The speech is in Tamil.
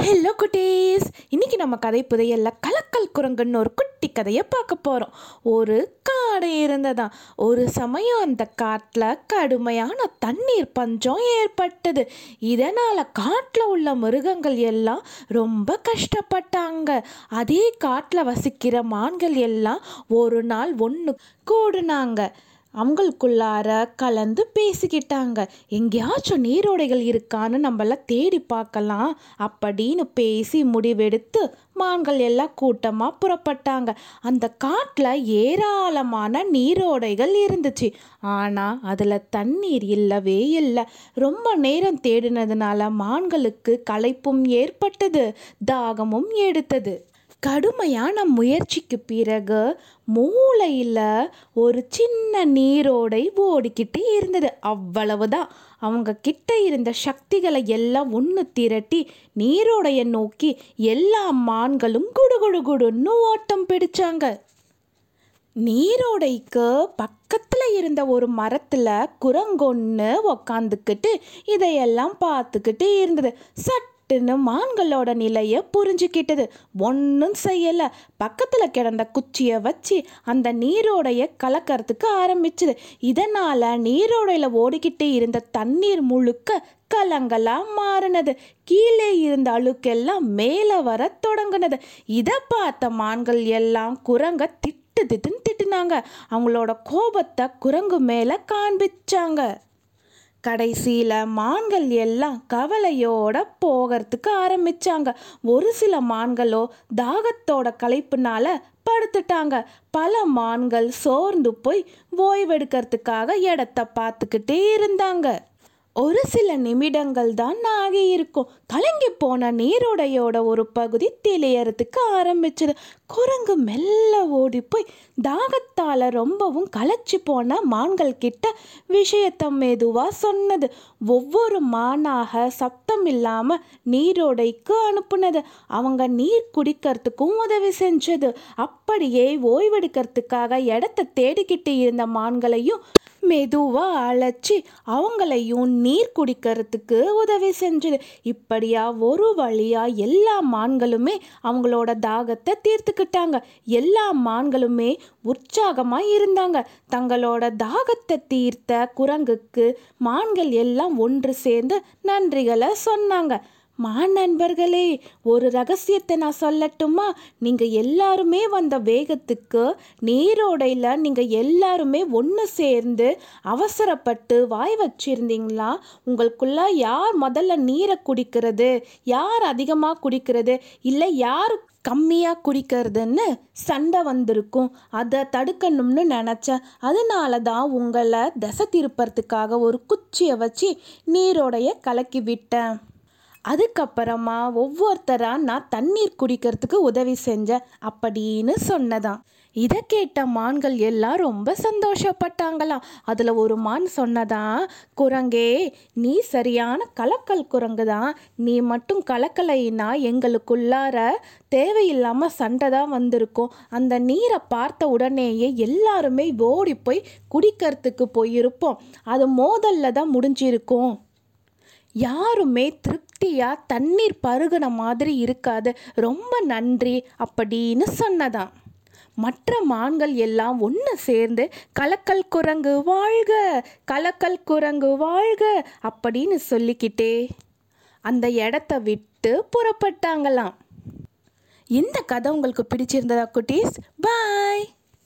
ஹலோ குட்டீஸ். இன்னைக்கு நம்ம கதை புதையல்ல கலக்கல் குரங்குன்னு ஒரு குட்டி கதையை பார்க்க போகிறோம் ஒரு காடு இருந்ததாம் ஒரு சமயம் அந்த காட்டில் கடுமையான தண்ணீர் பஞ்சம் ஏற்பட்டது. இதனால் காட்டில் உள்ள மிருகங்கள் எல்லாம் ரொம்ப கஷ்டப்பட்டாங்க. அதே காட்டில் வசிக்கிற மான்கள் எல்லாம் ஒரு நாள் ஒன்று கூடுனாங்க. அவங்களுக்குள்ளார கலந்து பேசிக்கிட்டாங்க. எங்கேயாச்சும் நீரோடைகள் இருக்கான்னு நம்மளாம் தேடி பார்க்கலாம் அப்படின்னு பேசி முடிவெடுத்து மான்கள் எல்லாம் கூட்டமாக புறப்பட்டாங்க. அந்த காட்டில் ஏராளமான நீரோடைகள் இருந்துச்சு. ஆனால் அதில் தண்ணீர் இல்லவே இல்லை. ரொம்ப நேரம் தேடினதுனால மான்களுக்கு களைப்பும் ஏற்பட்டது தாகமும் எடுத்தது. கடுமையான முயற்சிக்கு பிறகு மூளையில் ஒரு சின்ன நீரோடை ஓடிக்கிட்டு இருந்தது. அவ்வளவுதான். அவங்க கிட்ட இருந்த சக்திகளை எல்லாம் ஒன்று திரட்டி நீரோடையை நோக்கி எல்லா மான்களும் குடு குடு குடுன்னு ஓட்டம் பிடிச்சாங்க. நீரோடைக்கு பக்கத்தில் இருந்த ஒரு மரத்தில் குரங்கொன்று உக்காந்துக்கிட்டு இதையெல்லாம் பார்த்துக்கிட்டு இருந்தது. சட் மான்களோட நிலையை புரிஞ்சுக்கிட்டது. ஒன்றும் செய்யலை. பக்கத்தில் கிடந்த குச்சியை வச்சு அந்த நீரோடையை கலக்கிறதுக்கு ஆரம்பிச்சுது. இதனால் நீரோடையில் ஓடிக்கிட்டு இருந்த தண்ணீர் முழுக்க கலங்களா மாறினது. கீழே இருந்த அழுக்கெல்லாம் மேலே வர தொடங்கினது. இதை பார்த்த மான்கள் எல்லாம் குரங்க திட்டு திட்டுன்னு திட்டுனாங்க. அவங்களோட கோபத்தை குரங்கு மேலே காண்பிச்சாங்க. கடைசியில் மான்கள் எல்லாம் கவலையோட போகிறதுக்கு ஆரம்பித்தாங்க ஒரு சில மான்களோ தாகத்தோட களைப்புனால படுத்துட்டாங்க. பல மான்கள் சோர்ந்து போய் ஓய்வெடுக்கிறதுக்காக இடத்த பார்த்துக்கிட்டே இருந்தாங்க. ஒரு சில நிமிடங்கள் தான் ஆகி இருக்கும் கலங்கி போன நீரோடையோட ஒரு பகுதி தெளியறதுக்கு ஆரம்பிச்சது. குரங்கு மெல்ல ஓடி போய் தாகத்தால் ரொம்பவும் களைச்சி போன மான்கள் கிட்ட விஷயத்தை மெதுவாக சொன்னது. ஒவ்வொரு மானாக சத்தம் இல்லாமல் நீரோடைக்கு அனுப்புனது. அவங்க நீர் குடிக்கிறதுக்கும் உதவி செஞ்சது. அப்படியே ஓய்வெடுக்கிறதுக்காக இடத்த தேடிக்கிட்டு இருந்த மான்களையும் மெதுவாக அழைச்சி அவங்களையும் நீர் குடிக்கிறதுக்கு உதவி செஞ்சது. இப்படியா ஒரு வழியாக எல்லா மான்களுமே அவங்களோட தாகத்தை தீர்த்துக்கிட்டாங்க. எல்லா மான்களுமே உற்சாகமாக இருந்தாங்க. தங்களோட தாகத்தை தீர்த்த குரங்குக்கு மான்கள் எல்லாம் ஒன்று சேர்ந்து நன்றிகளை சொன்னாங்க. மான் நண்பர்களே ஒரு ரகசியத்தை நான் சொல்லட்டுமா? நீங்கள் எல்லாருமே வந்த வேகத்துக்கு நீரோடையில் நீங்கள் எல்லாருமே ஒன்று சேர்ந்து அவசரப்பட்டு வாய் வச்சிருந்தீங்களா? உங்களுக்குள்ள யார் முதல்ல நீரை குடிக்கிறது? யார் அதிகமாக குடிக்கிறது? இல்லை யார் கம்மியாக குடிக்கிறதுன்னு சண்டை வந்திருக்கும். அதை தடுக்கணும்னு நினச்சேன். அதனால தான் உங்களை திசை திருப்பறதுக்காக ஒரு குச்சியை வச்சு நீரோடைய கலக்கி விட்டேன். அதுக்கப்புறமா ஒவ்வொருத்தராக நான் தண்ணீர் குடிக்கிறதுக்கு உதவி செஞ்சேன் அப்படின்னு சொன்னதான். இதை கேட்ட மான்கள் எல்லாம் ரொம்ப சந்தோஷப்பட்டாங்களாம். அதில் ஒரு மான் சொன்னதான் குரங்கே நீ சரியான கலக்கல் குரங்கு தான் நீ மட்டும் கலக்கலைன்னா எங்களுக்குள்ளார தேவையில்லாமல் சண்டை தான் வந்திருக்கும். அந்த நீரை பார்த்த உடனேயே எல்லாருமே ஓடி போய் குடிக்கிறதுக்கு போயிருப்போம். அது மோதல்ல தான் முடிஞ்சிருக்கும். யாருமே திருப்தியாக தண்ணீர் பருகின மாதிரி இருக்காது. ரொம்ப நன்றி அப்படின்னு சொன்னதாம். மற்ற மான்கள் எல்லாம் ஒன்று சேர்ந்து கலக்கல் குரங்கு வாழ்க கலக்கல் குரங்கு வாழ்க அப்படின்னு சொல்லிக்கிட்டே அந்த இடத்த விட்டு புறப்பட்டாங்களாம். இந்த கதை உங்களுக்கு பிடிச்சிருந்ததா குட்டீஸ்? பாய்!